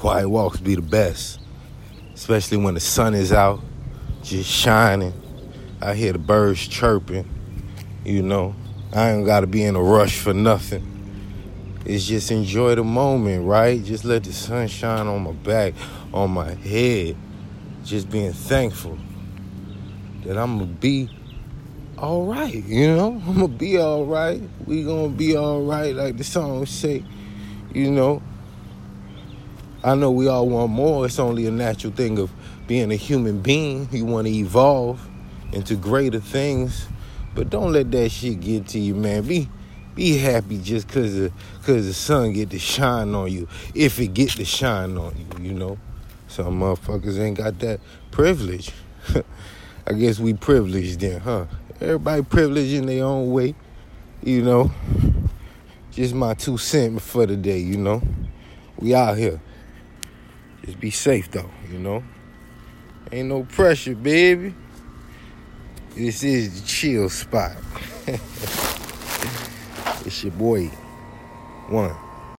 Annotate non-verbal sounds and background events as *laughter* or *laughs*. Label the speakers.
Speaker 1: quiet walks be the best, especially when the sun is out, just shining. I hear the birds chirping, you know. I ain't gotta be in a rush for nothing. It's just enjoy the moment, right? Just let the sun shine on my back, on my head. Just being thankful that I'm gonna be all right, you know? I'm gonna be all right. We gonna be all right, like the song say, you know. I know we all want more. It's only a natural thing of being a human being. You want to evolve into greater things, but don't let that shit get to you, man. Be be happy just cause the cause the sun get to shine on you. If it get to shine on you, you know. Some motherfuckers ain't got that privilege. *laughs* I guess we privileged then, huh? Everybody privileged in their own way, you know. Just my two cent for the day, you know. We out here. Just be safe though, you know. Ain't no pressure, baby. This is the chill spot. *laughs* it's your boy. One.